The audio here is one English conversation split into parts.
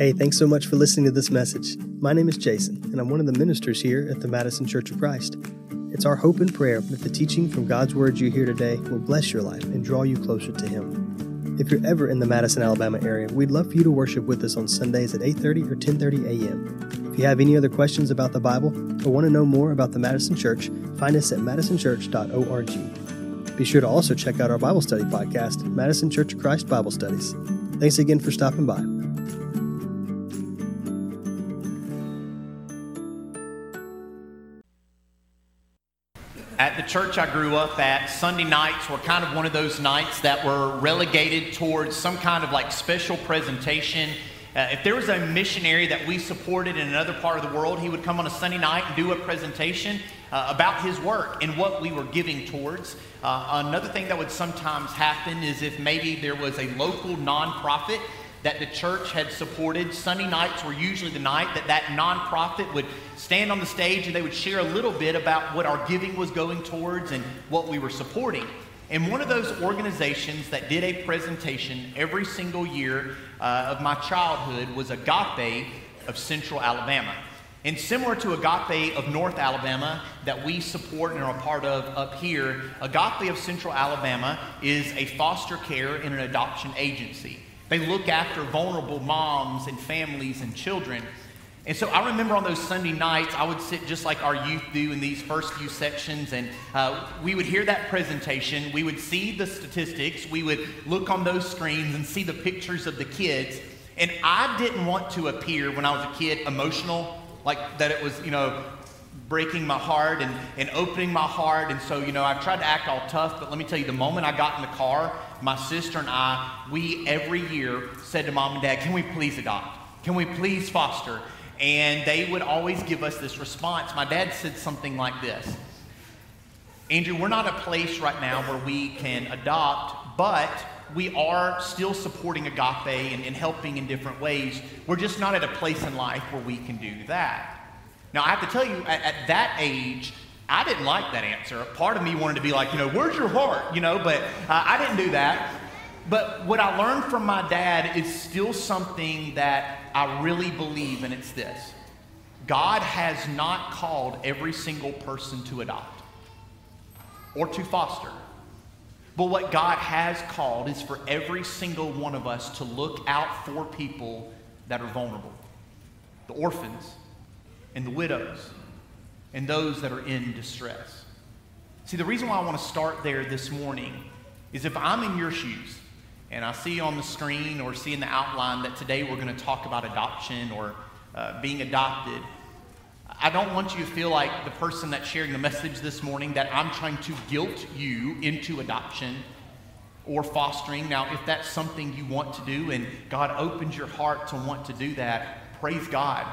Hey, thanks so much for listening to this message. My name is Jason, and I'm one of the ministers here at the Madison Church of Christ. It's our hope and prayer that the teaching from God's Word you hear today will bless your life and draw you closer to Him. If you're ever in the Madison, Alabama area, we'd love for you to worship with us on Sundays at 8:30 or 10:30 a.m. If you have any other questions about the Bible or want to know more about the Madison Church, find us at madisonchurch.org. Be sure to also check out our Bible study podcast, Madison Church of Christ Bible Studies. Thanks again for stopping by. At the church I grew up at, Sunday nights were kind of one of those nights that were relegated towards some kind of like special presentation. Uh, if there was a missionary that we supported in another part of the world, he would come on a Sunday night and do a presentation uh, about his work and what we were giving towards. Uh, another thing that would sometimes happen is if maybe there was a local nonprofit that the church had supported. Sunday nights were usually the night that that nonprofit would stand on the stage and they would share a little bit about what our giving was going towards and what we were supporting. And one of those organizations that did a presentation every single year uh, of my childhood was Agape of Central Alabama. And similar to Agape of North Alabama that we support and are a part of up here, Agape of Central Alabama is a foster care and an adoption agency. They look after vulnerable moms and families and children. And so I remember on those Sunday nights, I would sit just like our youth do in these first few sections, and uh, we would hear that presentation. We would see the statistics. We would look on those screens and see the pictures of the kids. And I didn't want to appear when I was a kid emotional, like that it was, you know, breaking my heart and, and opening my heart. And so, you know, I tried to act all tough, but let me tell you, the moment I got in the car, my sister and I, we every year said to mom and dad, Can we please adopt? Can we please foster? And they would always give us this response. My dad said something like this Andrew, we're not a place right now where we can adopt, but we are still supporting agape and, and helping in different ways. We're just not at a place in life where we can do that. Now, I have to tell you, at, at that age, I didn't like that answer. Part of me wanted to be like, you know, where's your heart? You know, but uh, I didn't do that. But what I learned from my dad is still something that I really believe, and it's this God has not called every single person to adopt or to foster. But what God has called is for every single one of us to look out for people that are vulnerable the orphans and the widows and those that are in distress. See, the reason why I want to start there this morning is if I'm in your shoes and I see on the screen or see in the outline that today we're going to talk about adoption or uh, being adopted, I don't want you to feel like the person that's sharing the message this morning that I'm trying to guilt you into adoption or fostering. Now, if that's something you want to do and God opens your heart to want to do that, praise God.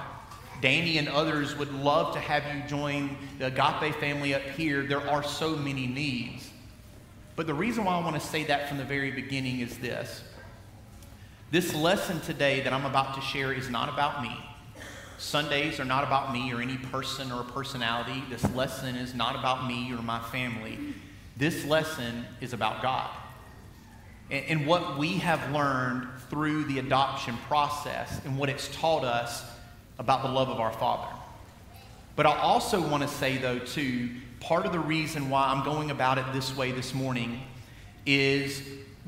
Danny and others would love to have you join the Agape family up here. There are so many needs. But the reason why I want to say that from the very beginning is this. This lesson today that I'm about to share is not about me. Sundays are not about me or any person or personality. This lesson is not about me or my family. This lesson is about God and, and what we have learned through the adoption process and what it's taught us about the love of our Father. But I also want to say, though, too, part of the reason why I'm going about it this way this morning is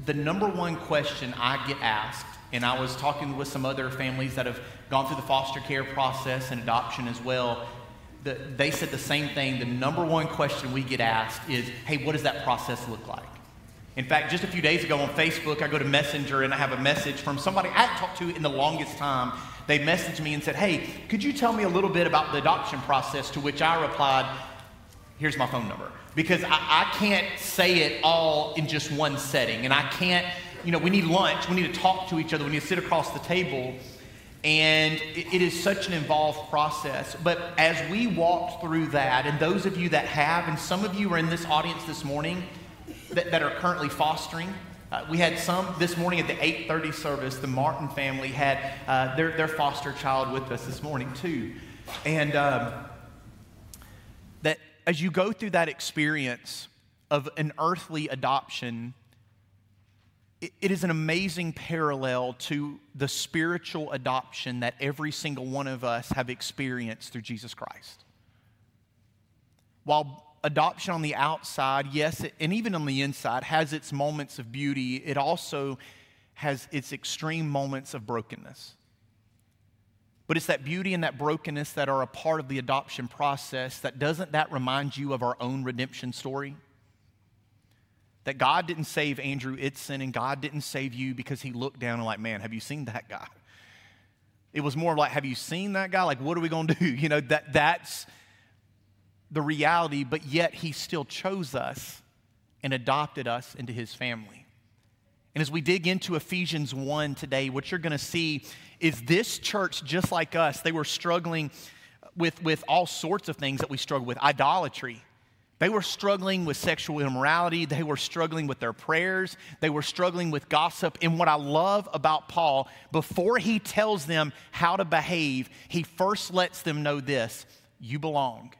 the number one question I get asked, and I was talking with some other families that have gone through the foster care process and adoption as well. The, they said the same thing. The number one question we get asked is, hey, what does that process look like? In fact, just a few days ago on Facebook, I go to Messenger and I have a message from somebody I haven't talked to in the longest time they messaged me and said, Hey, could you tell me a little bit about the adoption process? To which I replied, Here's my phone number. Because I, I can't say it all in just one setting. And I can't, you know, we need lunch, we need to talk to each other, we need to sit across the table. And it, is such an involved process. But as we walked through that, and those of you that have, and some of you are in this audience this morning that, that are currently fostering, uh, we had some this morning at the 8:30 service. The Martin family had uh, their, their foster child with us this morning too, and um, that as you go through that experience of an earthly adoption, it is an amazing parallel to the spiritual adoption that every single one of us have experienced through Jesus Christ. While adoption on the outside, yes, and even on the inside, has its moments of beauty, it also has its extreme moments of brokenness. But it's that beauty and that brokenness that are a part of the adoption process that doesn't that remind you of our own redemption story? That God didn't save Andrew Itson and God didn't save you because he looked down and like, man, have you seen that guy? It was more like, have you seen that guy? Like, what are we to do? You know, that, that's the reality, but yet he still chose us and adopted us into his family. And as we dig into Ephesians 1 today, what you're going to see is this church, just like us, they were struggling with, with all sorts of things that we struggle with idolatry. They were struggling with sexual immorality. They were struggling with their prayers. They were struggling with gossip. And what I love about Paul, before he tells them how to behave, he first lets them know this you belong.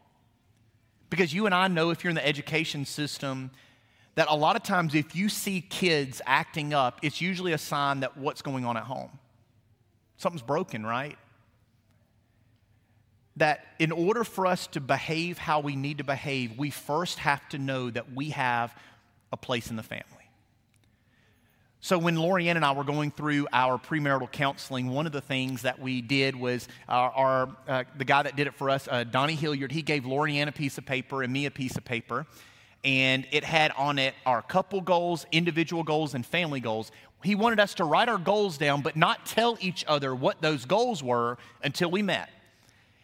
Because you and I know if you're in the education system, that a lot of times if you see kids acting up, it's usually a sign that what's going on at home. Something's broken, right? That in order for us to behave how we need to behave, we first have to know that we have a place in the family. So, when Lorianne and I were going through our premarital counseling, one of the things that we did was our, our uh, the guy that did it for us, uh, Donnie Hilliard, he gave Lorianne a piece of paper and me a piece of paper, and it had on it our couple goals, individual goals, and family goals. He wanted us to write our goals down, but not tell each other what those goals were until we met.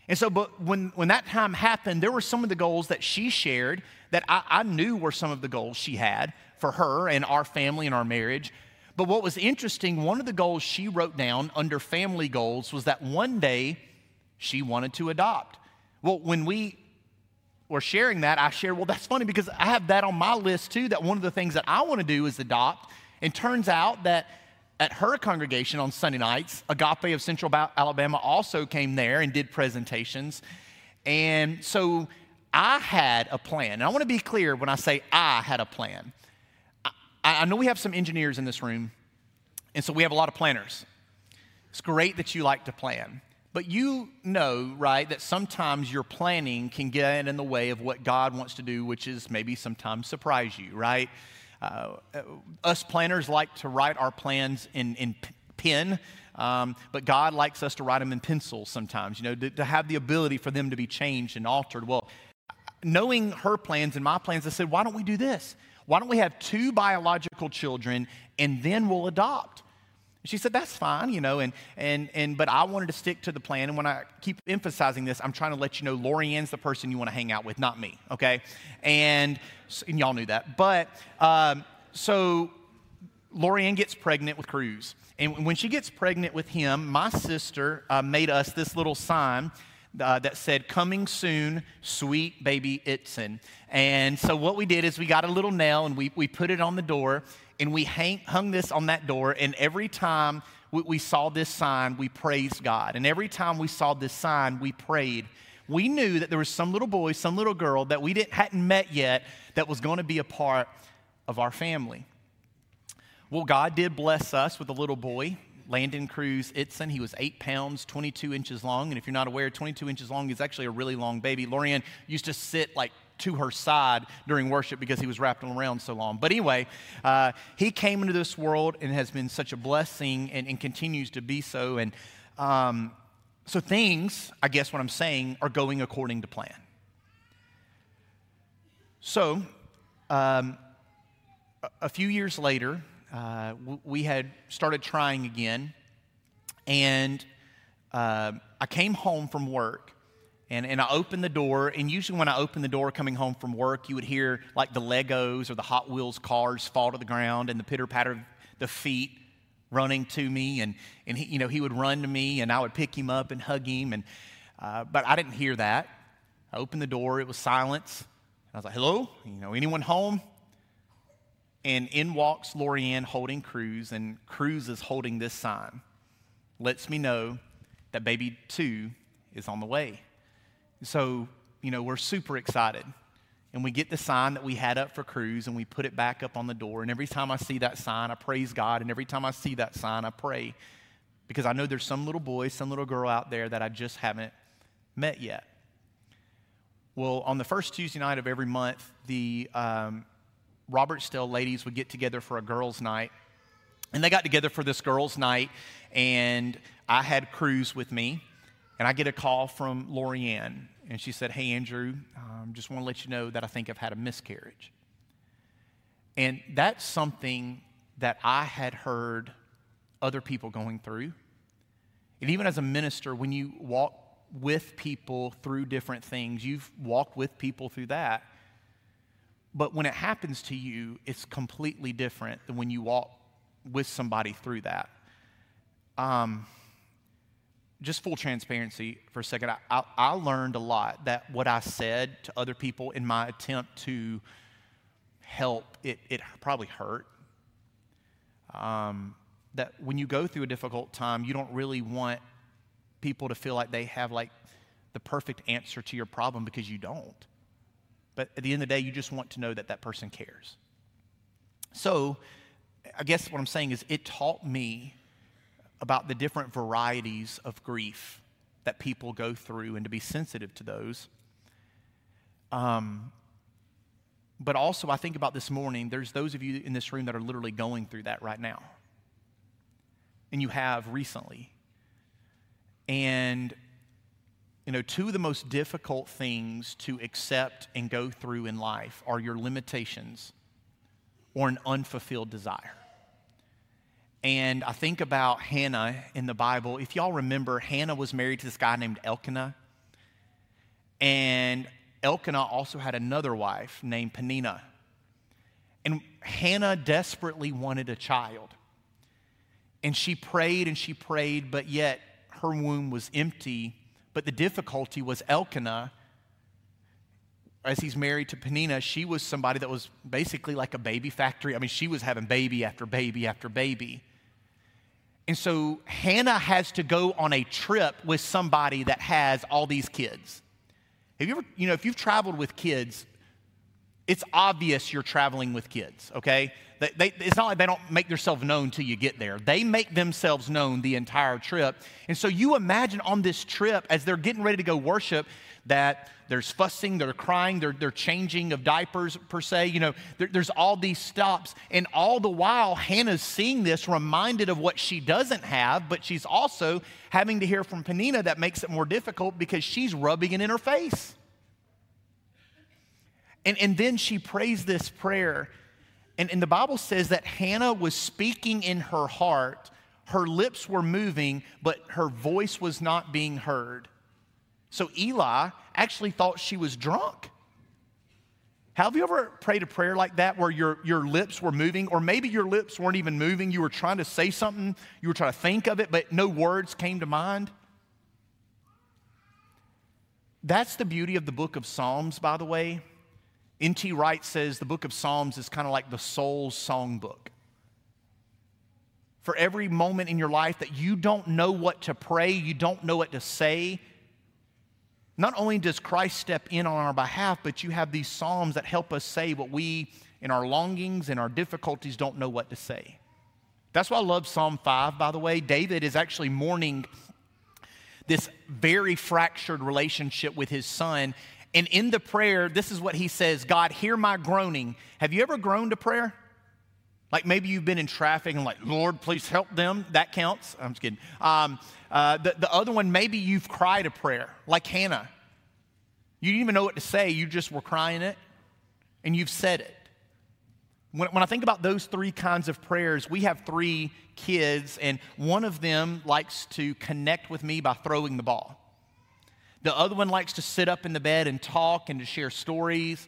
And so, but when, when that time happened, there were some of the goals that she shared that I, I knew were some of the goals she had for her and our family and our marriage. But what was interesting, one of the goals she wrote down under family goals was that one day she wanted to adopt. Well, when we were sharing that, I shared, well, that's funny because I have that on my list too, that one of the things that I want to do is adopt. And turns out that at her congregation on Sunday nights, Agape of Central Alabama also came there and did presentations. And so I had a plan. And I want to be clear when I say I had a plan. I, I know we have some engineers in this room, and so we have a lot of planners. It's great that you like to plan. But you know, right, that sometimes your planning can get in the way of what God wants to do, which is maybe sometimes surprise you, right? Uh, us planners like to write our plans in, in pen, um, but God likes us to write them in pencil sometimes, you know, to, to have the ability for them to be changed and altered. Well, knowing her plans and my plans, I said, why don't we do this? Why don't we have two biological children and then we'll adopt? She said, that's fine, you know, and, and, and, but I wanted to stick to the plan. And when I keep emphasizing this, I'm trying to let you know Lorianne's the person you want to hang out with, not me, okay? And, and y'all knew that. But, um, so Lorianne gets pregnant with Cruz. And when she gets pregnant with him, my sister uh, made us this little sign uh, that said, Coming soon, sweet baby Itson. And so what we did is we got a little nail and we, we put it on the door and we hang, hung this on that door. And every time we, we saw this sign, we praised God. And every time we saw this sign, we prayed. We knew that there was some little boy, some little girl that we didn't, hadn't met yet that was going to be a part of our family. Well, God did bless us with a little boy. Landon Cruz Itson. He was eight pounds, 22 inches long. And if you're not aware, 22 inches long is actually a really long baby. Lorianne used to sit like to her side during worship because he was wrapped around so long. But anyway, uh, he came into this world and has been such a blessing and, and continues to be so. And um, so things, I guess what I'm saying, are going according to plan. So, um, a few years later, uh, we had started trying again. And uh, I came home from work and, and I opened the door. And usually, when I opened the door coming home from work, you would hear like the Legos or the Hot Wheels cars fall to the ground and the pitter patter of the feet running to me. And, and he, you know, he would run to me and I would pick him up and hug him. And, uh, but I didn't hear that. I opened the door, it was silence. I was like, hello? You know, anyone home? And in walks Lorianne holding Cruz, and Cruz is holding this sign. Lets me know that baby two is on the way. So, you know, we're super excited. and we get the sign that we had up for Cruz and we put it back up on the door. And every time I see that sign, I praise God. And every time I see that sign, I pray because I know there's some little boy, some little girl out there that I just haven't met yet. Well, on the first Tuesday night of every month, the um, Robertsdale ladies would get together for a girls' night. And they got together for this girls' night, and I had Cruz with me. And I get a call from Lorianne, and she said, Hey, Andrew, um, just want to let you know that I think I've had a miscarriage. And that's something that I had heard other people going through. And even as a minister, when you walk with people through different things, you've walked with people through that. But when it happens to you, it's completely different than when you walk with somebody through that. Um, just full transparency for a second, I, I, I, learned a lot that what I said to other people in my attempt to help, it, it probably hurt. Um, that when you go through a difficult time, you don't really want people to feel like they have like the perfect answer to your problem because you don't. But at the end of the day, you just want to know that that person cares. So, I guess what I'm saying is it taught me about the different varieties of grief that people go through and to be sensitive to those. Um, but also, I think about this morning, there's those of you in this room that are literally going through that right now. And you have recently. And, you know, two of the most difficult things to accept and go through in life are your limitations or an unfulfilled desire. And I think about Hannah in the Bible. If y'all remember, Hannah was married to this guy named Elkanah. And Elkanah also had another wife named Peninnah. And Hannah desperately wanted a child. And she prayed and she prayed, but yet her womb was empty. But the difficulty was Elkanah, as he's married to Peninnah, she was somebody that was basically like a baby factory. I mean, she was having baby after baby after baby. And so Hannah has to go on a trip with somebody that has all these kids. Have you ever, you know, if you've traveled with kids, it's obvious you're traveling with kids, okay? They, they, it's not like they don't make themselves known till you get there. They make themselves known the entire trip. And so you imagine on this trip, as they're getting ready to go worship, that there's fussing, they're crying, they're, they're changing of diapers, per se. You know, there, there's all these stops. And all the while, Hannah's seeing this, reminded of what she doesn't have, but she's also having to hear from Peninnah that makes it more difficult because she's rubbing it in her face. And, and then she prays this prayer. And, and the Bible says that Hannah was speaking in her heart. Her lips were moving, but her voice was not being heard. So Eli actually thought she was drunk. Have you ever prayed a prayer like that where your, your lips were moving, or maybe your lips weren't even moving? You were trying to say something, you were trying to think of it, but no words came to mind? That's the beauty of the book of Psalms, by the way. N.T. Wright says the book of Psalms is kind of like the soul's songbook. For every moment in your life that you don't know what to pray, you don't know what to say, not only does Christ step in on our behalf, but you have these Psalms that help us say what we, in our longings and our difficulties, don't know what to say. That's why I love Psalm 5, by the way. David is actually mourning this very fractured relationship with his son. And in the prayer, this is what he says God, hear my groaning. Have you ever groaned a prayer? Like maybe you've been in traffic and like, Lord, please help them. That counts. I'm just kidding. Um, uh, the, the other one, maybe you've cried a prayer, like Hannah. You didn't even know what to say, you just were crying it, and you've said it. When, when I think about those three kinds of prayers, we have three kids, and one of them likes to connect with me by throwing the ball. The other one likes to sit up in the bed and talk and to share stories.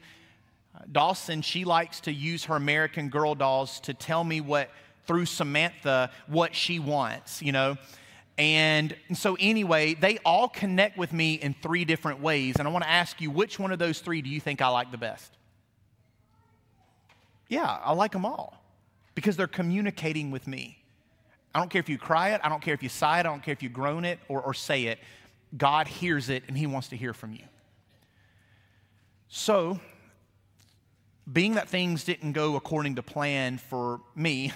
Uh, Dawson, she likes to use her American Girl dolls to tell me what, through Samantha, what she wants, you know. And, and so, anyway, they all connect with me in three different ways. And I want to ask you, which one of those three do you think I like the best? Yeah, I like them all because they're communicating with me. I don't care if you cry it, I don't care if you sigh it, I don't care if you groan it or, or say it. God hears it and He wants to hear from you. So, being that things didn't go according to plan for me,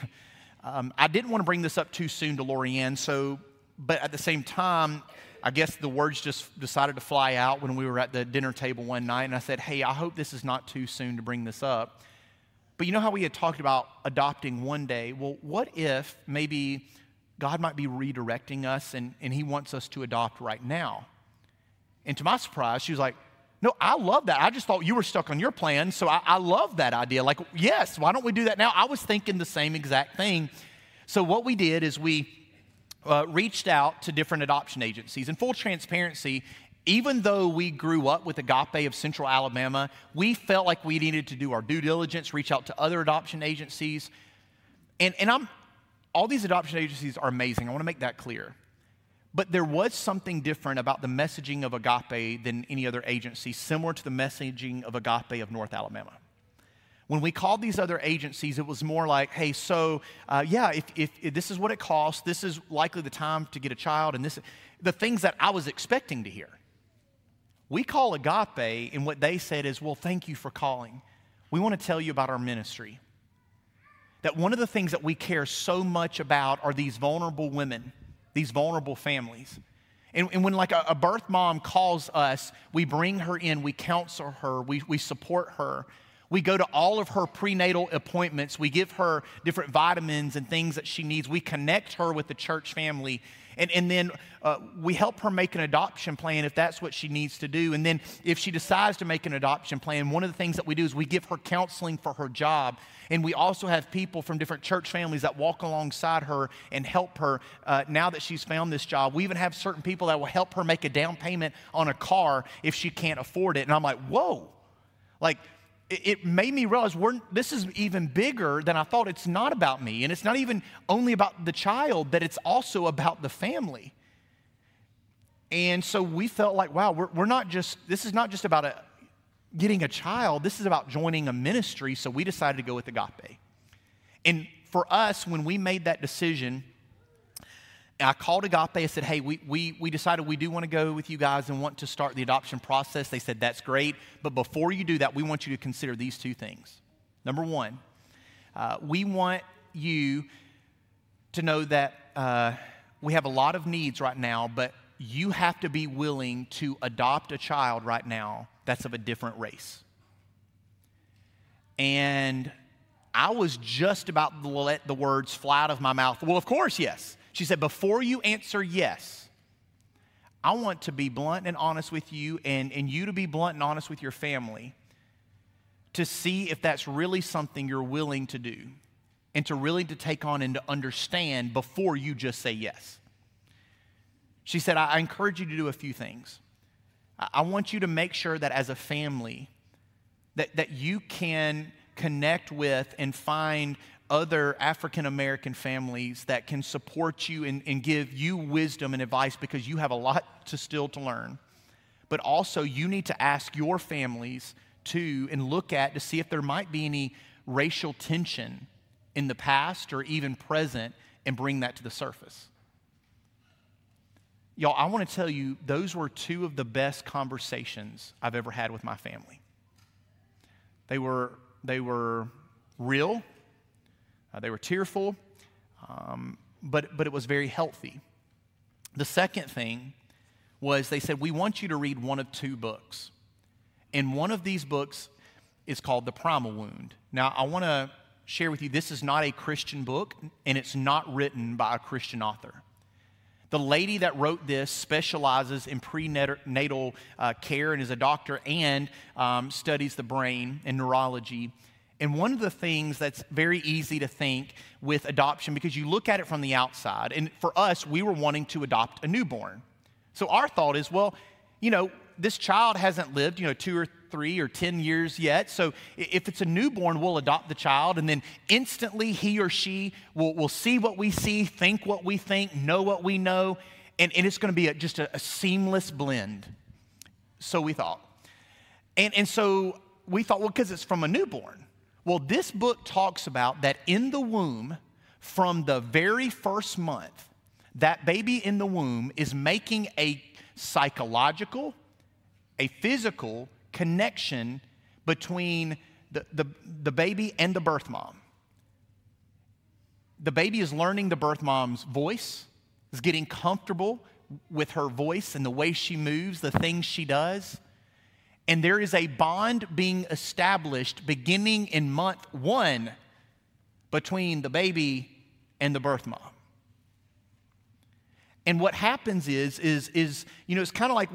um, I didn't want to bring this up too soon to Lorianne. So, but at the same time, I guess the words just decided to fly out when we were at the dinner table one night, and I said, Hey, I hope this is not too soon to bring this up. But you know how we had talked about adopting one day? Well, what if maybe God might be redirecting us and, and He wants us to adopt right now? And to my surprise, she was like, No, I love that. I just thought you were stuck on your plan, so I, I love that idea. Like, yes, why don't we do that now? I was thinking the same exact thing. So, what we did is we uh, reached out to different adoption agencies. In full transparency, even though we grew up with Agape of Central Alabama, we felt like we needed to do our due diligence, reach out to other adoption agencies. And, and I'm, all these adoption agencies are amazing. I want to make that clear. But there was something different about the messaging of Agape than any other agency, similar to the messaging of Agape of North Alabama. When we called these other agencies, it was more like, hey, so uh, yeah, if, if, if, this is what it costs, this is likely the time to get a child, and this, the things that I was expecting to hear. We call Agape, and what they said is, well, thank you for calling. We want to tell you about our ministry. That one of the things that we care so much about are these vulnerable women, these vulnerable families. And, and when like a, a birth mom calls us, we bring her in, we counsel her, we, we support her. We go to all of her prenatal appointments. We give her different vitamins and things that she needs. We connect her with the church family. And, and then uh, we help her make an adoption plan if that's what she needs to do. And then if she decides to make an adoption plan, one of the things that we do is we give her counseling for her job. And we also have people from different church families that walk alongside her and help her uh, now that she's found this job. We even have certain people that will help her make a down payment on a car if she can't afford it. And I'm like, whoa. Like, it made me realize this is even bigger than I thought. It's not about me, and it's not even only about the child, that it's also about the family. And so we felt like, wow, we're, we're not just, this is not just about a, getting a child, this is about joining a ministry. So we decided to go with Agape. And for us, when we made that decision, I called Agape. I said, hey, we, we, we decided we do want to go with you guys and want to start the adoption process. They said, that's great. But before you do that, we want you to consider these two things. Number one, uh, we want you to know that uh, we have a lot of needs right now, but you have to be willing to adopt a child right now that's of a different race. And I was just about to let the words fly out of my mouth. Well, of course, yes. She said, Before you answer yes, I want to be blunt and honest with you, and, and you to be blunt and honest with your family to see if that's really something you're willing to do and to really to take on and to understand before you just say yes. She said, I, I encourage you to do a few things. I, I want you to make sure that as a family, that, that you can connect with and find other African American families that can support you and, and give you wisdom and advice because you have a lot to still to learn. But also, you need to ask your families to and look at to see if there might be any racial tension in the past or even present and bring that to the surface. Y'all, I want to tell you, those were two of the best conversations I've ever had with my family. They were, they were real, uh, they were tearful, um, but, but it was very healthy. The second thing was they said, We want you to read one of two books. And one of these books is called The Primal Wound. Now, I want to share with you this is not a Christian book, and it's not written by a Christian author. The lady that wrote this specializes in prenatal uh, care and is a doctor and um, studies the brain and neurology. And one of the things that's very easy to think with adoption, because you look at it from the outside, and for us, we were wanting to adopt a newborn. So our thought is, well, you know, this child hasn't lived, you know, two or three or 10 years yet. So if it's a newborn, we'll adopt the child, and then instantly he or she will, will see what we see, think what we think, know what we know, and, and it's going to be a, just a, a seamless blend. So we thought. And, and so we thought, well, because it's from a newborn. Well, this book talks about that in the womb, from the very first month, that baby in the womb is making a psychological, a physical connection between the, the, the baby and the birth mom. The baby is learning the birth mom's voice, is getting comfortable with her voice and the way she moves, the things she does. And there is a bond being established beginning in month one between the baby and the birth mom. And what happens is, is, is you know, it's kind of like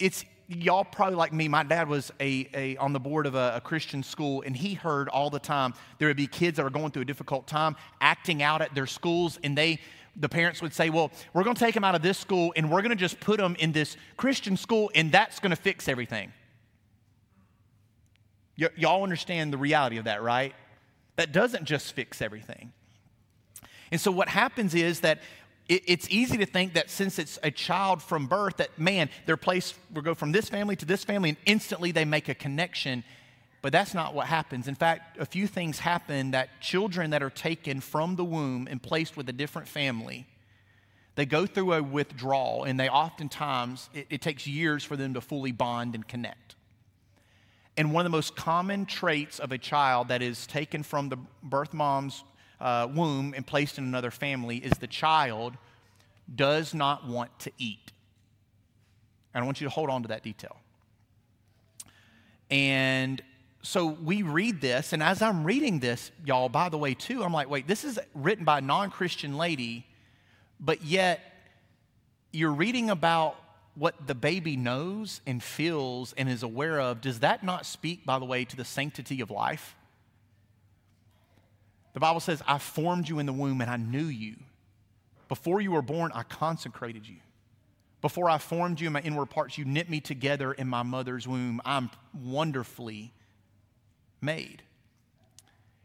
it's y'all probably like me. My dad was a, a on the board of a, a, Christian school, and he heard all the time there would be kids that were going through a difficult time, acting out at their schools, and they the parents would say, Well, we're going to take them out of this school and we're going to just put them in this Christian school, and that's going to fix everything. Y- y'all understand the reality of that, right? That doesn't just fix everything. And so what happens is that it, it's easy to think that since it's a child from birth, that man, their place will go from this family to this family, and instantly they make a connection. But that's not what happens. In fact, a few things happen that children that are taken from the womb and placed with a different family, they go through a withdrawal, and they oftentimes, it, it takes years for them to fully bond and connect. And one of the most common traits of a child that is taken from the birth mom's uh, womb and placed in another family is the child does not want to eat. And I want you to hold on to that detail. And so we read this, and as I'm reading this, y'all, by the way, too, I'm like, wait, this is written by a non Christian lady, but yet you're reading about what the baby knows and feels and is aware of. Does that not speak, by the way, to the sanctity of life? The Bible says, I formed you in the womb and I knew you. Before you were born, I consecrated you. Before I formed you in my inward parts, you knit me together in my mother's womb. I'm wonderfully made.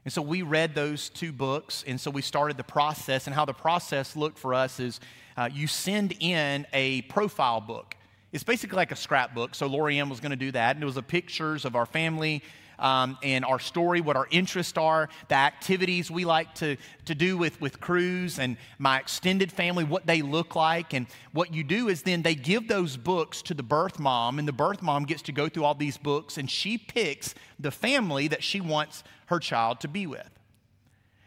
And so we read those two books, and so we started the process. And how the process looked for us is uh, you send in a profile book. It's basically like a scrapbook. So Lorianne was going to do that, and it was the pictures of our family, um, and our story, what our interests are, the activities we like to, to do with, with Cruz and my extended family, what they look like. And what you do is then they give those books to the birth mom, and the birth mom gets to go through all these books, and she picks the family that she wants her child to be with.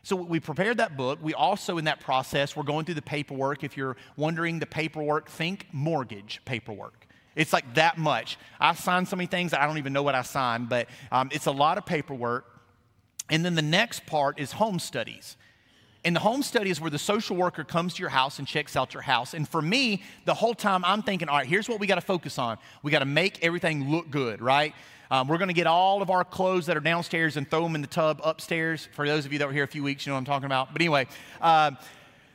So we prepared that book. We also, in that process, we're going through the paperwork. If you're wondering the paperwork, think mortgage paperwork. It's like that much. I signed so many things, I don't even know what I signed, but um, it's a lot of paperwork. And then the next part is home studies. And the home study is where the social worker comes to your house and checks out your house. And for me, the whole time I'm thinking, all right, here's what we got to focus on. We got to make everything look good, right? Um, we're going to get all of our clothes that are downstairs and throw them in the tub upstairs. For those of you that were here a few weeks, you know what I'm talking about. But anyway, uh,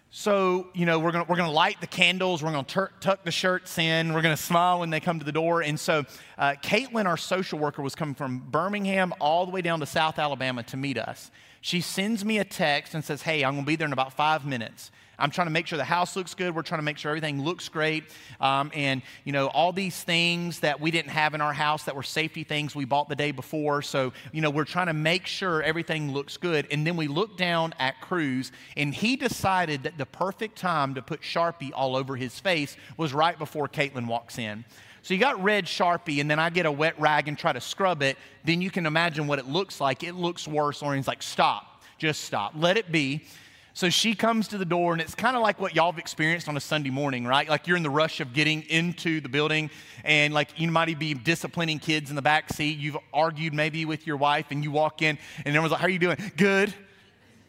so, you know, we're gonna, we're gonna light the candles, we're going to tuck the shirts in, we're to smile when they come to the door. And so, uh, Caitlin, our social worker, was coming from Birmingham all the way down to South Alabama to meet us. She sends me a text and says, Hey, I'm to be there in about five minutes. I'm trying to make sure the house looks good. We're trying to make sure everything looks great. Um, and, you know, all these things that we didn't have in our house that were safety things we bought the day before. So, you know, we're trying to make sure everything looks good. And then we looked down at Cruz, and he decided that the perfect time to put Sharpie all over his face was right before Caitlin walks in. So you got red Sharpie, and then I get a wet rag and try to scrub it. Then you can imagine what it looks like. It looks worse. Lauren's like, stop, just stop, let it be. So she comes to the door, and it's kind of like what y'all have experienced on a Sunday morning, right? Like you're in the rush of getting into the building, and like you might be disciplining kids in the back seat. You've argued maybe with your wife, and you walk in, and everyone's like, How are you doing? Good.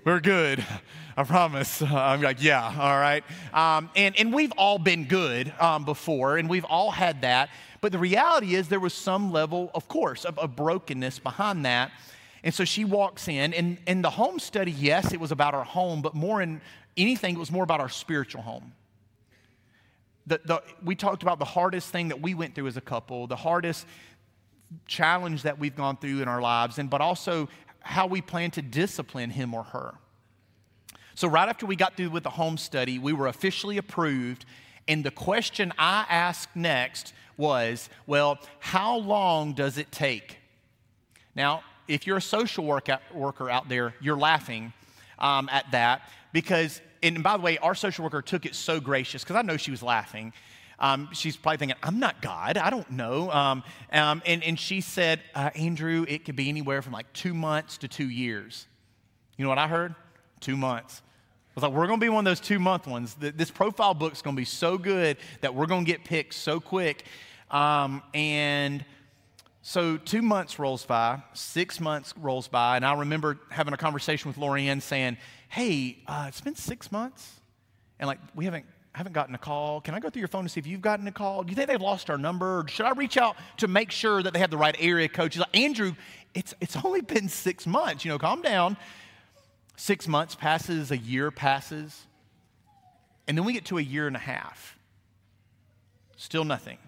We're good. I promise. I'm like, Yeah, all right. Um, and, and we've all been good um, before, and we've all had that. But the reality is, there was some level, of course, of, of brokenness behind that. And so she walks in, and in the home study, yes, it was about our home, but more in anything, it was more about our spiritual home. The, the, we talked about the hardest thing that we went through as a couple, the hardest challenge that we've gone through in our lives, and but also how we plan to discipline him or her. So, right after we got through with the home study, we were officially approved. And the question I asked next was, well, how long does it take? Now, if you're a social work worker out there, you're laughing um, at that because, and by the way, our social worker took it so gracious because I know she was laughing. Um, she's probably thinking, I'm not God. I don't know. Um, um, and, and she said, uh, Andrew, it could be anywhere from like two months to two years. You know what I heard? Two months. I was like, we're going to be one of those two month ones. This profile book's going to be so good that we're going to get picked so quick. Um, and so two months rolls by, six months rolls by, and I remember having a conversation with Lorianne saying, hey, uh, it's been six months, and like we haven't haven't gotten a call. Can I go through your phone to see if you've gotten a call? Do you think they've lost our number? Or should I reach out to make sure that they have the right area code? She's like, Andrew, it's, it's only been six months. You know, calm down. Six months passes, a year passes, and then we get to a year and a half. Still nothing.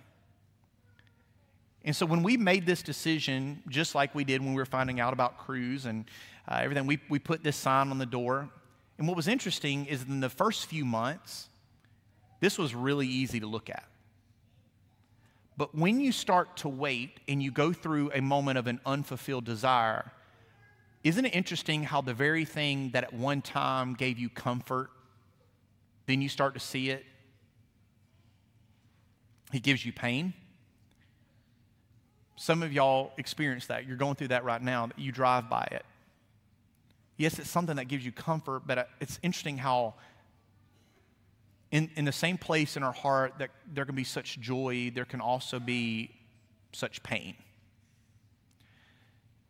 And so when we made this decision, just like we did when we were finding out about Cruz and uh, everything, we, we put this sign on the door. And what was interesting is in the first few months, this was really easy to look at. But when you start to wait and you go through a moment of an unfulfilled desire, isn't it interesting how the very thing that at one time gave you comfort, then you start to see it? It gives you pain. Some of y'all experience that. You're going through that right now. that You drive by it. Yes, it's something that gives you comfort, but it's interesting how in, in the same place in our heart that there can be such joy, there can also be such pain.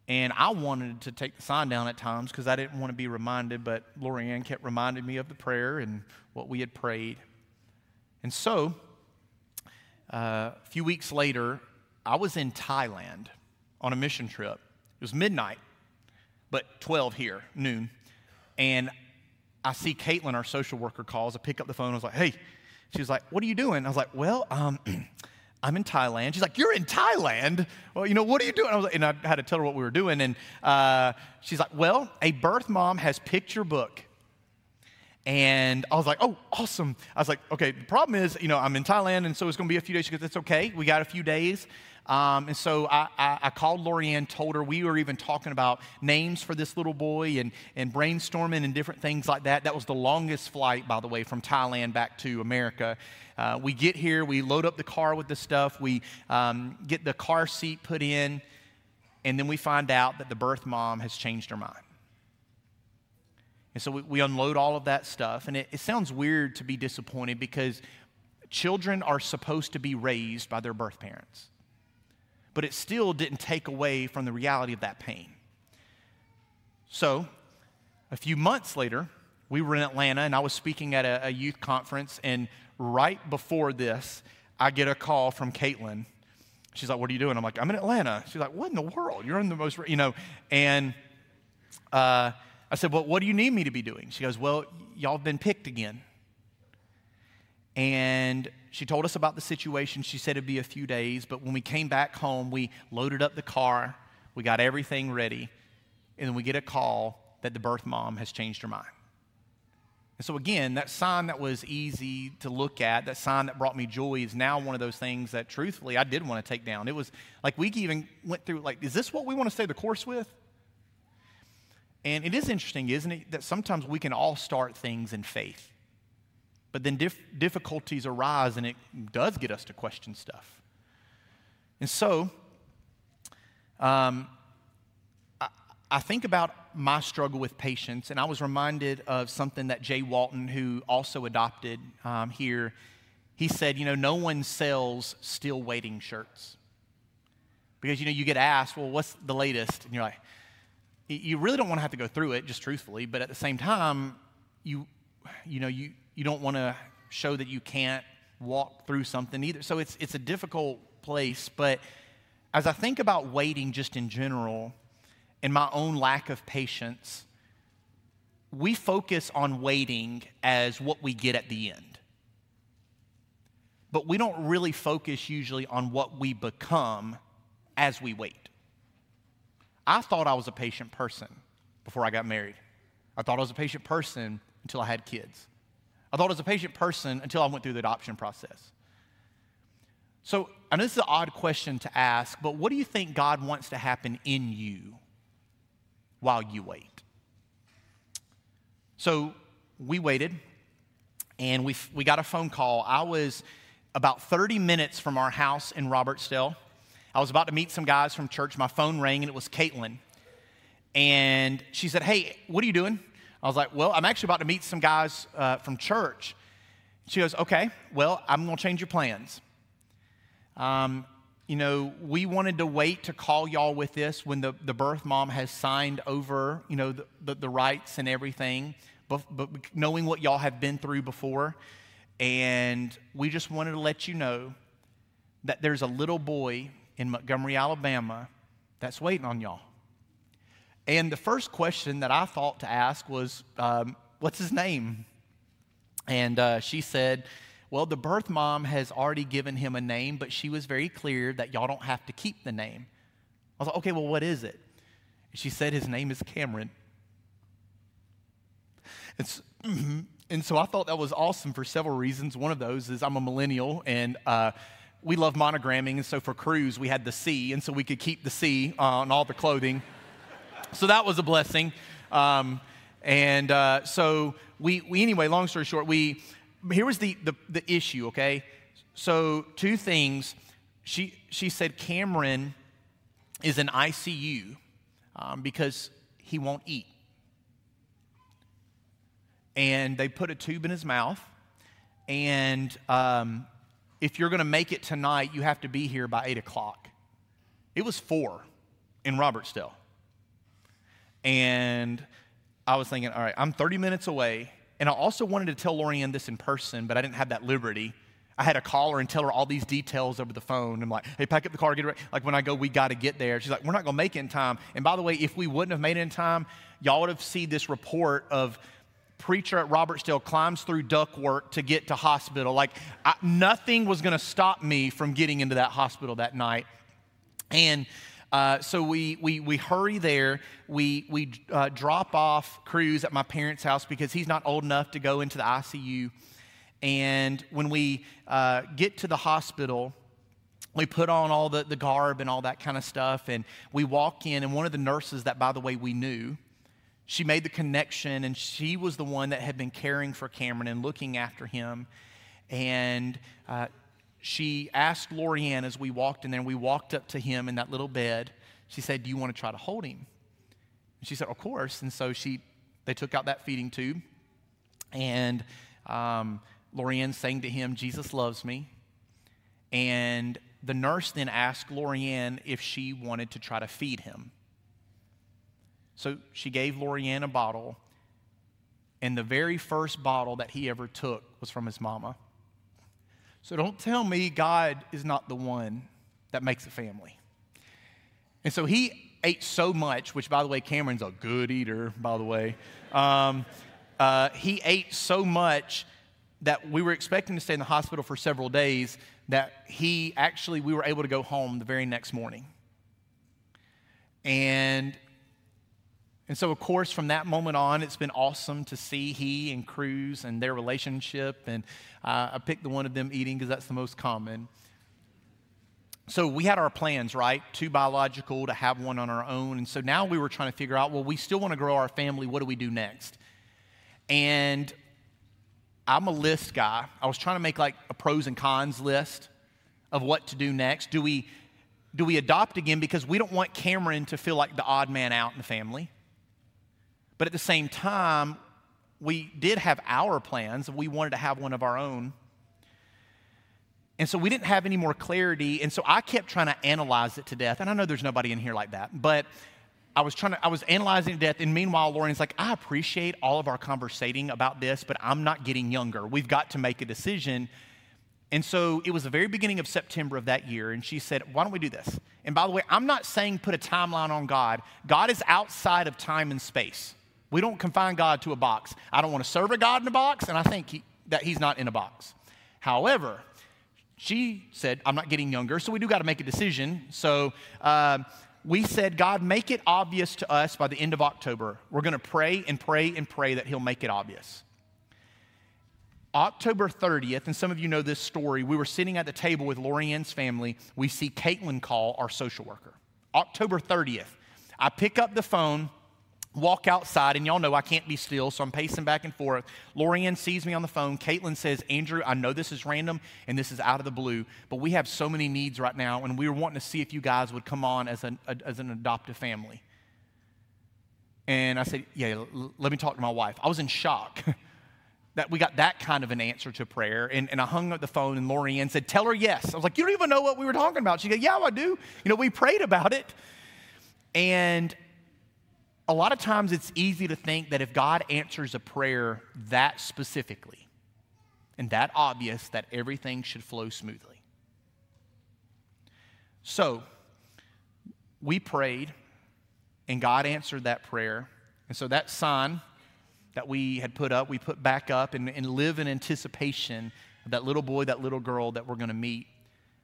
And I wanted to take the sign down at times because I didn't want to be reminded, but Lorianne kept reminding me of the prayer and what we had prayed. And so, uh, a few weeks later, I was in Thailand on a mission trip. It was midnight, but 12 here, noon. And I see Caitlin, our social worker, calls. I pick up the phone. I was like, hey. She was like, what are you doing? I was like, well, um, I'm in Thailand. She's like, You're in Thailand? Well, you know, what are you doing? I was like, and I had to tell her what we were doing. And uh, she's like, Well, a birth mom has picked your book. And I was like, Oh, awesome. I was like, Okay, the problem is, you know, I'm in Thailand, and so it's going to be a few days. She goes, That's okay. We got a few days. Um, and so I, I, I, called Lorianne, told her we were even talking about names for this little boy and, and brainstorming and different things like that. That was the longest flight, by the way, from Thailand back to America. Uh, we get here, we load up the car with the stuff, we um, get the car seat put in, and then we find out that the birth mom has changed her mind. And so we, we unload all of that stuff, and it, it sounds weird to be disappointed because children are supposed to be raised by their birth parents but it still didn't take away from the reality of that pain. So, a few months later, we were in Atlanta and I was speaking at a, a youth conference. And right before this, I get a call from Caitlin. She's like, What are you doing? I'm like, I'm in Atlanta. She's like, What in the world? You're in the most, you know. And uh, I said, Well, what do you need me to be doing? She goes, Well, y'all have been picked again. And she told us about the situation. She said it'd be a few days, but when we came back home, we loaded up the car, we got everything ready, and then we get a call that the birth mom has changed her mind. And so, again, that sign that was easy to look at, that sign that brought me joy, is now one of those things that, truthfully, I did want to take down. It was like we even went through, like, is this what we want to stay the course with? And it is interesting, isn't it, that sometimes we can all start things in faith. But then dif- difficulties arise and it does get us to question stuff. And so, um, I, I think about my struggle with patience, and I was reminded of something that Jay Walton, who also adopted um, here, he said, You know, no one sells still waiting shirts. Because, you know, you get asked, Well, what's the latest? And you're like, You really don't want to have to go through it, just truthfully, but at the same time, you, you know, you, you don't want to show that you can't walk through something either. So it's, it's a difficult place. But as I think about waiting just in general and my own lack of patience, we focus on waiting as what we get at the end. But we don't really focus usually on what we become as we wait. I thought I was a patient person before I got married. I thought I was a patient person until I had kids. I thought I was a patient person until I went through the adoption process. So, I know this is an odd question to ask, but what do you think God wants to happen in you while you wait? So, we waited and we, we got a phone call. I was about 30 minutes from our house in Robertsdale. I was about to meet some guys from church. My phone rang and it was Caitlin. And she said, Hey, what are you doing? I was like, Well, I'm actually about to meet some guys uh, from church. She goes, Okay, well, I'm going to change your plans. Um, you know, we wanted to wait to call y'all with this when the, the birth mom has signed over, you know, the, the, the rights and everything, but, but knowing what y'all have been through before. And we just wanted to let you know that there's a little boy in Montgomery, Alabama, that's waiting on y'all. And the first question that I thought to ask was, um, What's his name? And uh, she said, well, the birth mom has already given him a name, but she was very clear that y'all don't have to keep the name. I was like, okay, well, what is it? She said his name is Cameron. It's, and so I thought that was awesome for several reasons. One of those is I'm a millennial and uh, we love monogramming. And so for Cruz, we had the C, and so we could keep the C on all the clothing. So that was a blessing. Um, and uh, so we, we, anyway, long story short, we, here was the, the, the issue, okay? So, two things. She, she said Cameron is in ICU um, because he won't eat. And they put a tube in his mouth. And um, if you're going to make it tonight, you have to be here by 8 o'clock. It was 4 in Robertsdale. And I was thinking, all right, I'm 30 minutes away. And I also wanted to tell Lorianne this in person, but I didn't have that liberty. I had to call her and tell her all these details over the phone. I'm like, hey, pack up the car, get ready. Like when I go, we got to get there. She's like, we're not going to make it in time. And by the way, if we wouldn't have made it in time, y'all would have seen this report of preacher at Robertsdale climbs through ductwork to get to hospital. Like I, nothing was going to stop me from getting into that hospital that night. And uh, so we, we, we hurry there. We, we uh, drop off Cruz at my parents' house because he's not old enough to go into the ICU. And when we uh, get to the hospital, we put on all the, the garb and all that kind of stuff. And we walk in, and one of the nurses that, by the way, we knew, she made the connection, and she was the one that had been caring for Cameron and looking after him. And uh, she asked Lorianne as we walked in there, and we walked up to him in that little bed. She said, Do you want to try to hold him? And she said, Of course. And so she, they took out that feeding tube, and um, Lorianne sang to him, Jesus loves me. And the nurse then asked Lorianne if she wanted to try to feed him. So she gave Lorianne a bottle, and the very first bottle that he ever took was from his mama. So don't tell me God is not the one that makes a family. And so he ate so much, which, by the way, Cameron's a good eater, by the way. Um, uh, he ate so much that we were expecting to stay in the hospital for several days that he actually, we were able to go home the very next morning. And and so, of course, from that moment on, it's been awesome to see he and Cruz and their relationship. And uh, I picked the one of them eating because that's the most common. So we had our plans, right? Two biological to have one on our own. And so now we were trying to figure out well, we still want to grow our family. What do we do next? And I'm a list guy. I was trying to make like a pros and cons list of what to do next. Do we, do we adopt again? Because we don't want Cameron to feel like the odd man out in the family. But at the same time, we did have our plans. We wanted to have one of our own. And so we didn't have any more clarity. And so I kept trying to analyze it to death. And I know there's nobody in here like that. But I was trying to, I was analyzing death. And meanwhile, Lauren's like, I appreciate all of our conversating about this, but I'm not getting younger. We've got to make a decision. And so it was the very beginning of September of that year. And she said, Why don't we do this? And by the way, I'm not saying put a timeline on God, God is outside of time and space. We don't confine God to a box. I don't want to serve a God in a box, and I think he, that He's not in a box. However, she said, I'm not getting younger, so we do got to make a decision. So uh, we said, God, make it obvious to us by the end of October. We're going to pray and pray and pray that He'll make it obvious. October 30th, and some of you know this story, we were sitting at the table with Lorianne's family. We see Caitlin call our social worker. October 30th. I pick up the phone walk outside, and y'all know I can't be still, so I'm pacing back and forth. Lorianne sees me on the phone. Caitlin says, Andrew, I know this is random and this is out of the blue, but we have so many needs right now, and we were wanting to see if you guys would come on as an, a, as an adoptive family. And I said, Yeah, l- let me talk to my wife. I was in shock. that we got that kind of an answer to prayer. And, and I hung up the phone, and Lorianne said, Tell her yes. I was like, You don't even know what we were talking about. She goes, Yeah, I do. You know, we prayed about it. And a lot of times it's easy to think that if God answers a prayer that specifically and that obvious, that everything should flow smoothly. So, we prayed, and God answered that prayer. And so that sign that we had put up, we put back up and, and live in anticipation of that little boy, that little girl that we're going to meet.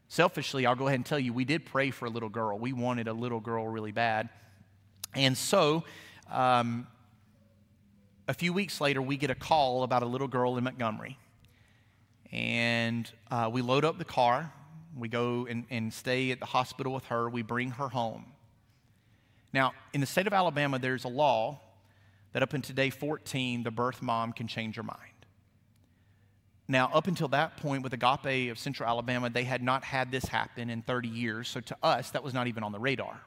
Selfishly, I'll go ahead and tell you, we did pray for a little girl. We wanted a little girl really bad. And so, um, a few weeks later, we get a call about a little girl in Montgomery. And uh, we load up the car. We go and, and stay at the hospital with her. We bring her home. Now, in the state of Alabama, there's a law that up until day 14, the birth mom can change her mind. Now, up until that point, with Agape of Central Alabama, they had not had this happen in 30 years. So to us, that was not even on the radar.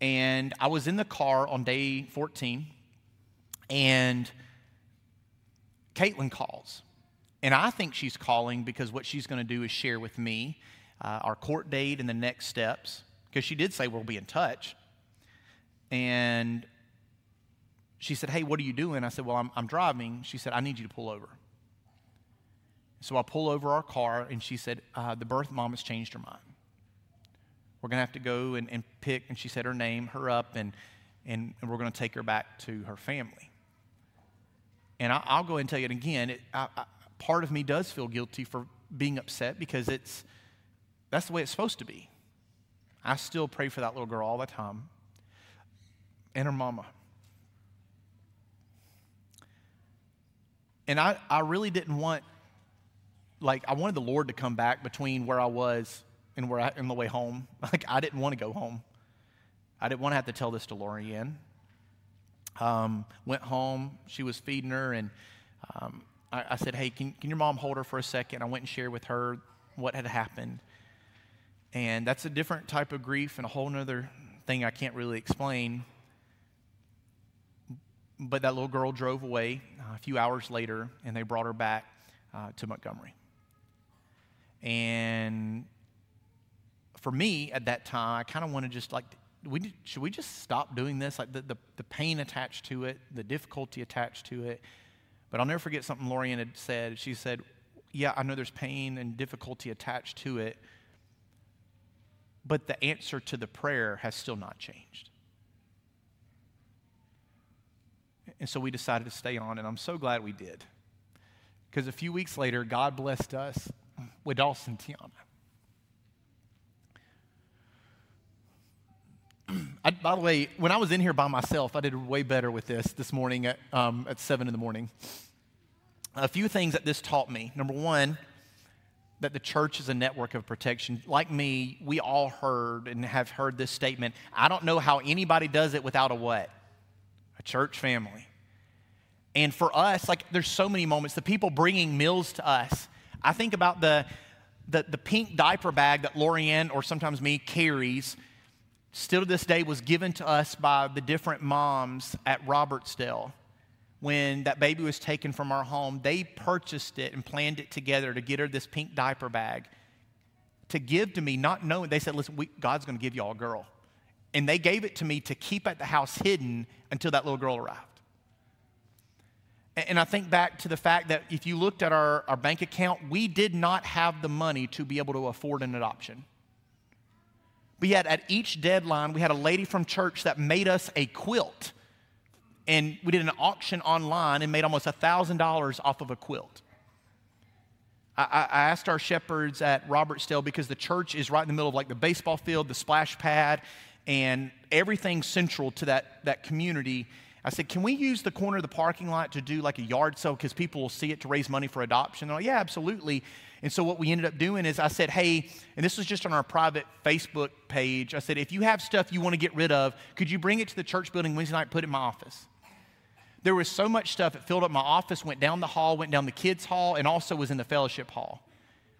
And I was in the car on day 14, and Caitlin calls. And I think she's calling because what she's going to do is share with me uh, our court date and the next steps, because she did say we'll be in touch. And she said, Hey, what are you doing? I said, Well, I'm, I'm driving. She said, I need you to pull over. So I pull over our car, and she said, uh, The birth mom has changed her mind. We're going to have to go and, and pick, and she said her name, her up, and, and, and we're going to take her back to her family. And I, will go ahead and tell you it again. It, I, I, part of me does feel guilty for being upset because it's that's the way it's supposed to be. I still pray for that little girl all the time and her mama. And I, I really didn't want, like, I wanted the Lord to come back between where I was and we're on the way home. Like, I didn't want to go home. I didn't want to have to tell this to Lorianne. Um, went home. She was feeding her, and um, I, I, said, "Hey, can, can your mom hold her for a second? I went and shared with her what had happened, and that's a different type of grief and a whole other thing I can't really explain. But that little girl drove away uh, a few hours later, and they brought her back uh, to Montgomery. And for me at that time, I kind of want to just like, we, should we just stop doing this? Like the, the, the, pain attached to it, the difficulty attached to it. But I'll never forget something Lorianne had said. She said, Yeah, I know there's pain and difficulty attached to it, but the answer to the prayer has still not changed. And so we decided to stay on, and I'm so glad we did. Because a few weeks later, God blessed us with Dawson Tiana. I, by the way, when I was in here by myself, I did way better with this this morning at, um, at 7 in the morning. A few things that this taught me. Number one, that the church is a network of protection. Like me, we all heard and have heard this statement I don't know how anybody does it without a what? A church family. And for us, like there's so many moments, the people bringing meals to us. I think about the, the, the pink diaper bag that Lorianne or sometimes me carries still to this day was given to us by the different moms at Robertsdale when that baby was taken from our home. They purchased it and planned it together to get her this pink diaper bag to give to me, not knowing. They said, Listen, we, God's going to give you all a girl. And they gave it to me to keep at the house hidden until that little girl arrived. And I think back to the fact that if you looked at our, our bank account, we did not have the money to be able to afford an adoption. But yet, at each deadline, we had a lady from church that made us a quilt. And we did an auction online and made almost $1,000 off of a quilt. I, I asked our shepherds at Robertsdale because the church is right in the middle of like the baseball field, the splash pad, and everything central to that, that community. I said, Can we use the corner of the parking lot to do like a yard sale because people will see it to raise money for adoption? They're like, Yeah, absolutely. And so what we ended up doing is I said, Hey, and this was just on our private Facebook page. I said, If you have stuff you want to get rid of, could you bring it to the church building Wednesday night, put it in my office? There was so much stuff, it filled up my office, went down the hall, went down the kids' hall, and also was in the fellowship hall.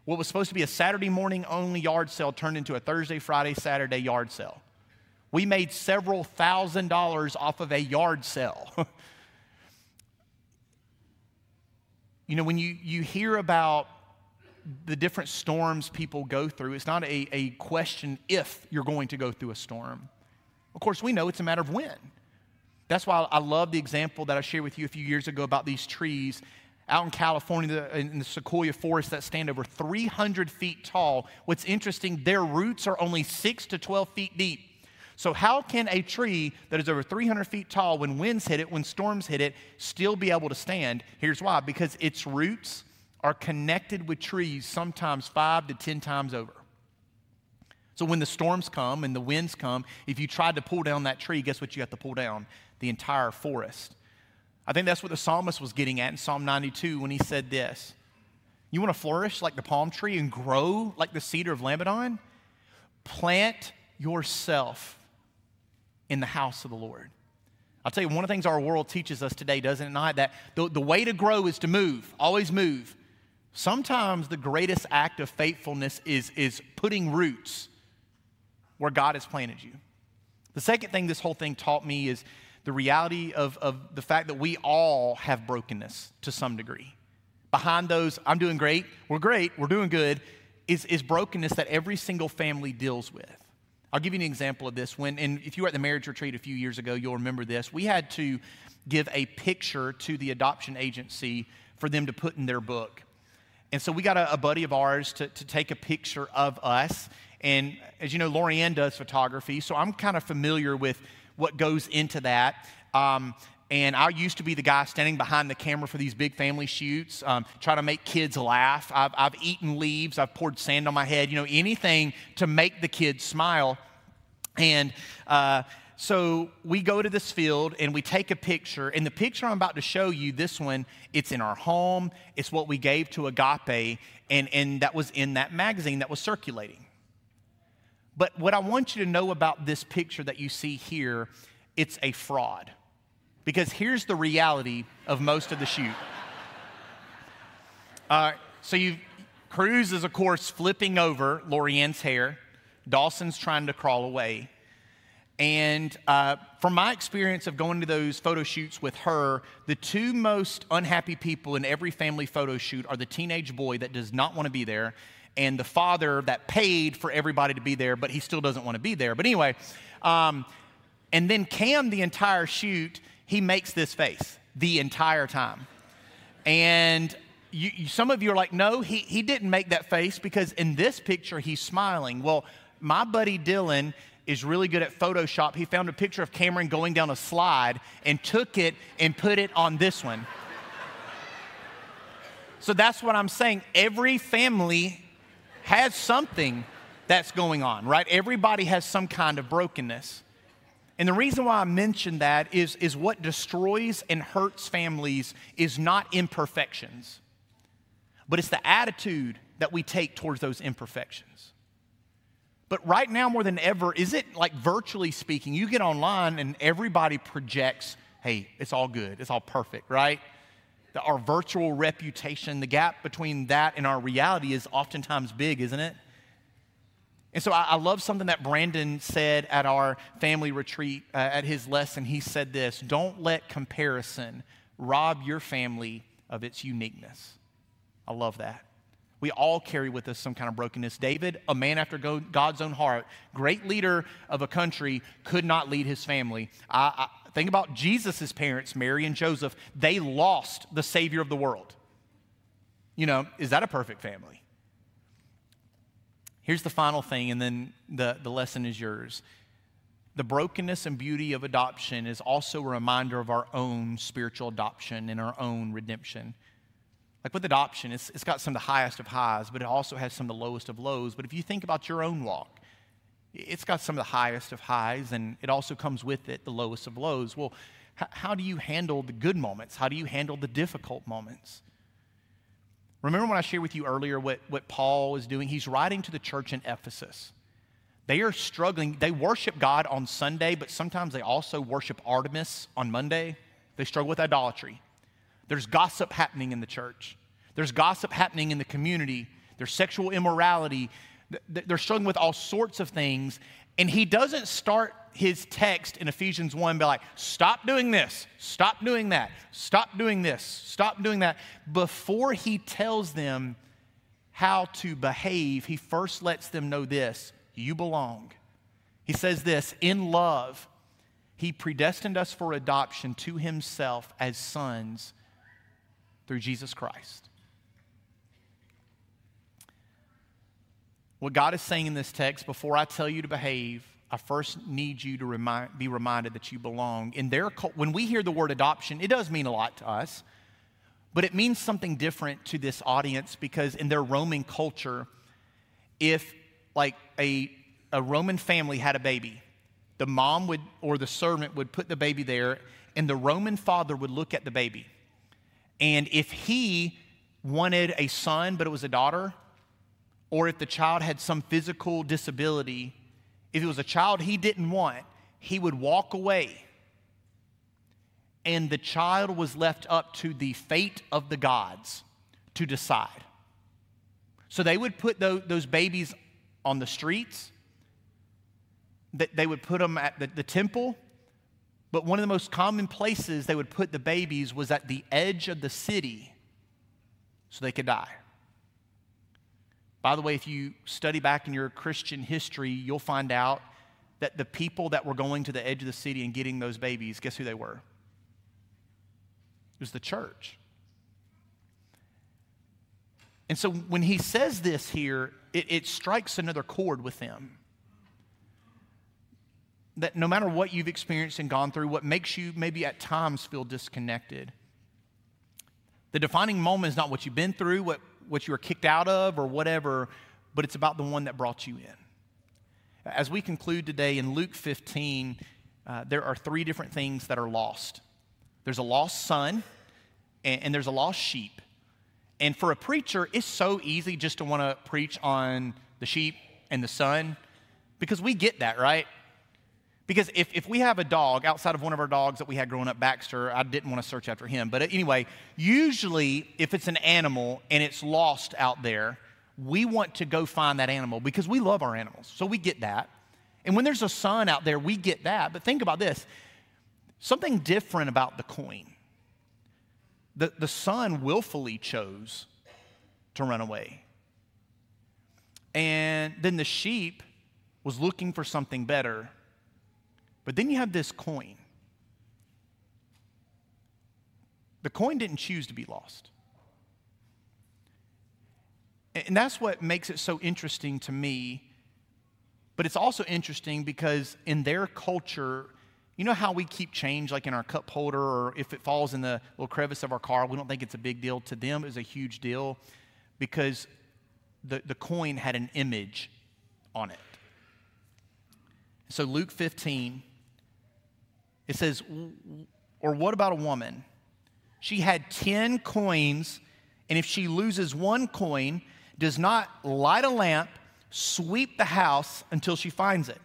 What was supposed to be a Saturday morning only yard sale turned into a Thursday, Friday, Saturday yard sale. We made several thousand dollars off of a yard sale. you know, when you, you hear about the different storms people go through, it's not a, a question if you're going to go through a storm. Of course, we know it's a matter of when. That's why I love the example that I shared with you a few years ago about these trees out in California in the sequoia forest that stand over 300 feet tall. What's interesting, their roots are only 6 to 12 feet deep. So, how can a tree that is over 300 feet tall, when winds hit it, when storms hit it, still be able to stand? Here's why because its roots are connected with trees sometimes five to 10 times over. So, when the storms come and the winds come, if you tried to pull down that tree, guess what you have to pull down? The entire forest. I think that's what the psalmist was getting at in Psalm 92 when he said this You want to flourish like the palm tree and grow like the cedar of Lebanon? Plant yourself in the house of the Lord. I'll tell you, one of the things our world teaches us today, doesn't it not? That the, the way to grow is to move, always move. Sometimes the greatest act of faithfulness is, is putting roots where God has planted you. The second thing this whole thing taught me is the reality of, of the fact that we all have brokenness to some degree. Behind those, I'm doing great, we're great, we're doing good, is, is brokenness that every single family deals with. I'll give you an example of this. When, and if you were at the marriage retreat a few years ago, you'll remember this. We had to give a picture to the adoption agency for them to put in their book. And so we got a, a buddy of ours to, to take a picture of us. And as you know, Lorianne does photography, so I'm kind of familiar with what goes into that. Um, and I used to be the guy standing behind the camera for these big family shoots, um, trying to make kids laugh. I've, I've eaten leaves, I've poured sand on my head, you know, anything to make the kids smile. And uh, so we go to this field and we take a picture. And the picture I'm about to show you, this one, it's in our home. It's what we gave to Agape, and, and that was in that magazine that was circulating. But what I want you to know about this picture that you see here, it's a fraud. Because here's the reality of most of the shoot. Uh, so you, Cruz is, of course, flipping over Lorianne's hair. Dawson's trying to crawl away. And uh, from my experience of going to those photo shoots with her, the two most unhappy people in every family photo shoot are the teenage boy that does not want to be there and the father that paid for everybody to be there, but he still doesn't want to be there. But anyway, um, and then Cam, the entire shoot, he makes this face the entire time. And you, you, some of you are like, no, he, he didn't make that face because in this picture he's smiling. Well, my buddy Dylan is really good at Photoshop. He found a picture of Cameron going down a slide and took it and put it on this one. so that's what I'm saying. Every family has something that's going on, right? Everybody has some kind of brokenness. And the reason why I mention that is, is what destroys and hurts families is not imperfections, but it's the attitude that we take towards those imperfections. But right now, more than ever, is it like virtually speaking, you get online and everybody projects, hey, it's all good, it's all perfect, right? our virtual reputation, the gap between that and our reality is oftentimes big, isn't it? And so I, I love something that Brandon said at our family retreat uh, at his lesson. He said this Don't let comparison rob your family of its uniqueness. I love that. We all carry with us some kind of brokenness. David, a man after God's own heart, great leader of a country, could not lead his family. I, I, think about Jesus' parents, Mary and Joseph. They lost the Savior of the world. You know, is that a perfect family? Here's the final thing, and then the, the lesson is yours. The brokenness and beauty of adoption is also a reminder of our own spiritual adoption and our own redemption. Like with adoption, it's, it's got some of the highest of highs, but it also has some of the lowest of lows. But if you think about your own walk, it's got some of the highest of highs, and it also comes with it the lowest of lows. Well, H- how do you handle the good moments? How do you handle the difficult moments? Remember when I shared with you earlier what, what Paul is doing? He's writing to the church in Ephesus. They are struggling. They worship God on Sunday, but sometimes they also worship Artemis on Monday. They struggle with idolatry. There's gossip happening in the church, there's gossip happening in the community, there's sexual immorality. They're struggling with all sorts of things. And he doesn't start his text in Ephesians 1 by like, stop doing this, stop doing that, stop doing this, stop doing that. Before he tells them how to behave, he first lets them know this you belong. He says this in love, he predestined us for adoption to himself as sons through Jesus Christ. What God is saying in this text, before I tell you to behave, I first need you to remind, be reminded that you belong. In their when we hear the word adoption, it does mean a lot to us, but it means something different to this audience because in their Roman culture, if like a, a Roman family had a baby, the mom would or the servant would put the baby there, and the Roman father would look at the baby. And if he wanted a son, but it was a daughter, or if the child had some physical disability, if it was a child he didn't want, he would walk away. And the child was left up to the fate of the gods to decide. So they would put those babies on the streets, they would put them at the, temple. But one of the most common places they would put the babies was at the edge of the city so they could die. By the way, if you study back in your Christian history, you'll find out that the people that were going to the edge of the city and getting those babies, guess who they were? It was the church. And so when he says this here, it, it, strikes another chord with them. That no matter what you've experienced and gone through, what makes you maybe at times feel disconnected, the defining moment is not what you've been through, what what you were kicked out of or whatever, but it's about the one that brought you in. As we conclude today in Luke 15, uh, there are three different things that are lost there's a lost son, and, and there's a lost sheep. And for a preacher, it's so easy just to want to preach on the sheep and the son because we get that, right? Because if, if we have a dog outside of one of our dogs that we had growing up, Baxter, I didn't want to search after him. But anyway, usually if it's an animal and it's lost out there, we want to go find that animal because we love our animals. So we get that. And when there's a son out there, we get that. But think about this something different about the coin. The, the son willfully chose to run away. And then the sheep was looking for something better but then you have this coin. The coin didn't choose to be lost. And that's what makes it so interesting to me. But it's also interesting because in their culture, you know how we keep change like in our cup holder or if it falls in the little crevice of our car, we don't think it's a big deal. To them, it was a huge deal because the, the coin had an image on it. So, Luke 15, it says, or what about a woman? She had 10 coins, and if she loses one coin, does not light a lamp, sweep the house until she finds it.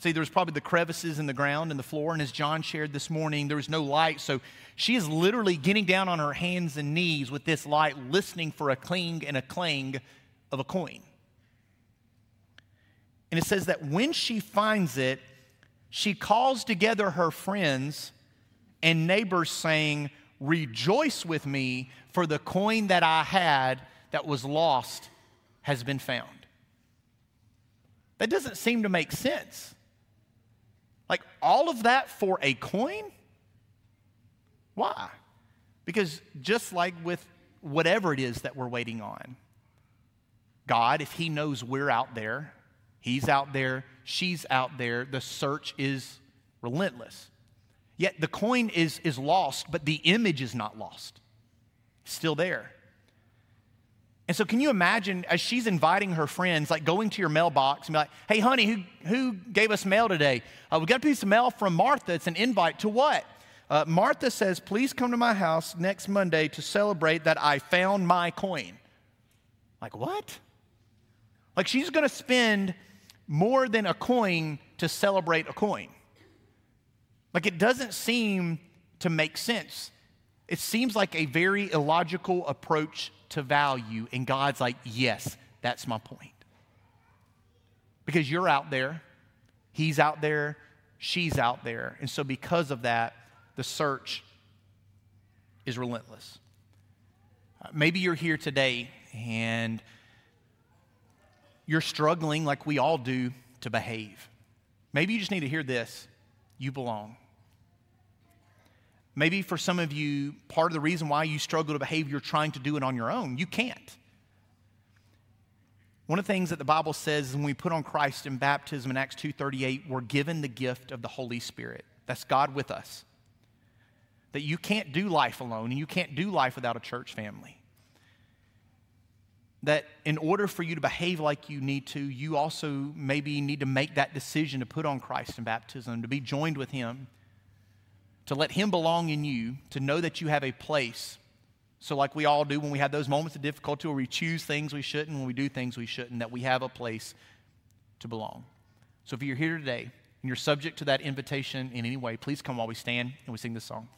See, there was probably the crevices in the ground and the floor, and as John shared this morning, there was no light. So she is literally getting down on her hands and knees with this light, listening for a cling and a clang of a coin. And it says that when she finds it, she calls together her friends and neighbors, saying, Rejoice with me, for the coin that I had that was lost has been found. That doesn't seem to make sense. Like all of that for a coin? Why? Because just like with whatever it is that we're waiting on, God, if He knows we're out there, He's out there, she's out there. The search is relentless. Yet the coin is, is lost, but the image is not lost. It's still there. And so, can you imagine as she's inviting her friends, like going to your mailbox and be like, hey, honey, who, who gave us mail today? Uh, we got a piece of mail from Martha. It's an invite to what? Uh, Martha says, please come to my house next Monday to celebrate that I found my coin. Like, what? Like, she's going to spend more than a coin to celebrate a coin. Like, it doesn't seem to make sense. It seems like a very illogical approach to value. And God's like, yes, that's my point. Because you're out there, he's out there, she's out there. And so, because of that, the search is relentless. Uh, maybe you're here today and you're struggling like we all do to behave. Maybe you just need to hear this you belong. Maybe for some of you, part of the reason why you struggle to behave, you're trying to do it on your own. You can't. One of the things that the Bible says when we put on Christ in baptism in Acts 2:38, we're given the gift of the Holy Spirit. That's God with us. That you can't do life alone and you can't do life without a church family. That in order for you to behave like you need to, you also maybe need to make that decision to put on Christ in baptism, to be joined with Him to let Him belong in you, to know that you have a place. So, like we all do when we have those moments of difficulty where we choose things we shouldn't, when we do things we shouldn't, that we have a place to belong. So, if you're here today and you're subject to that invitation in any way, please come while we stand and we sing this song.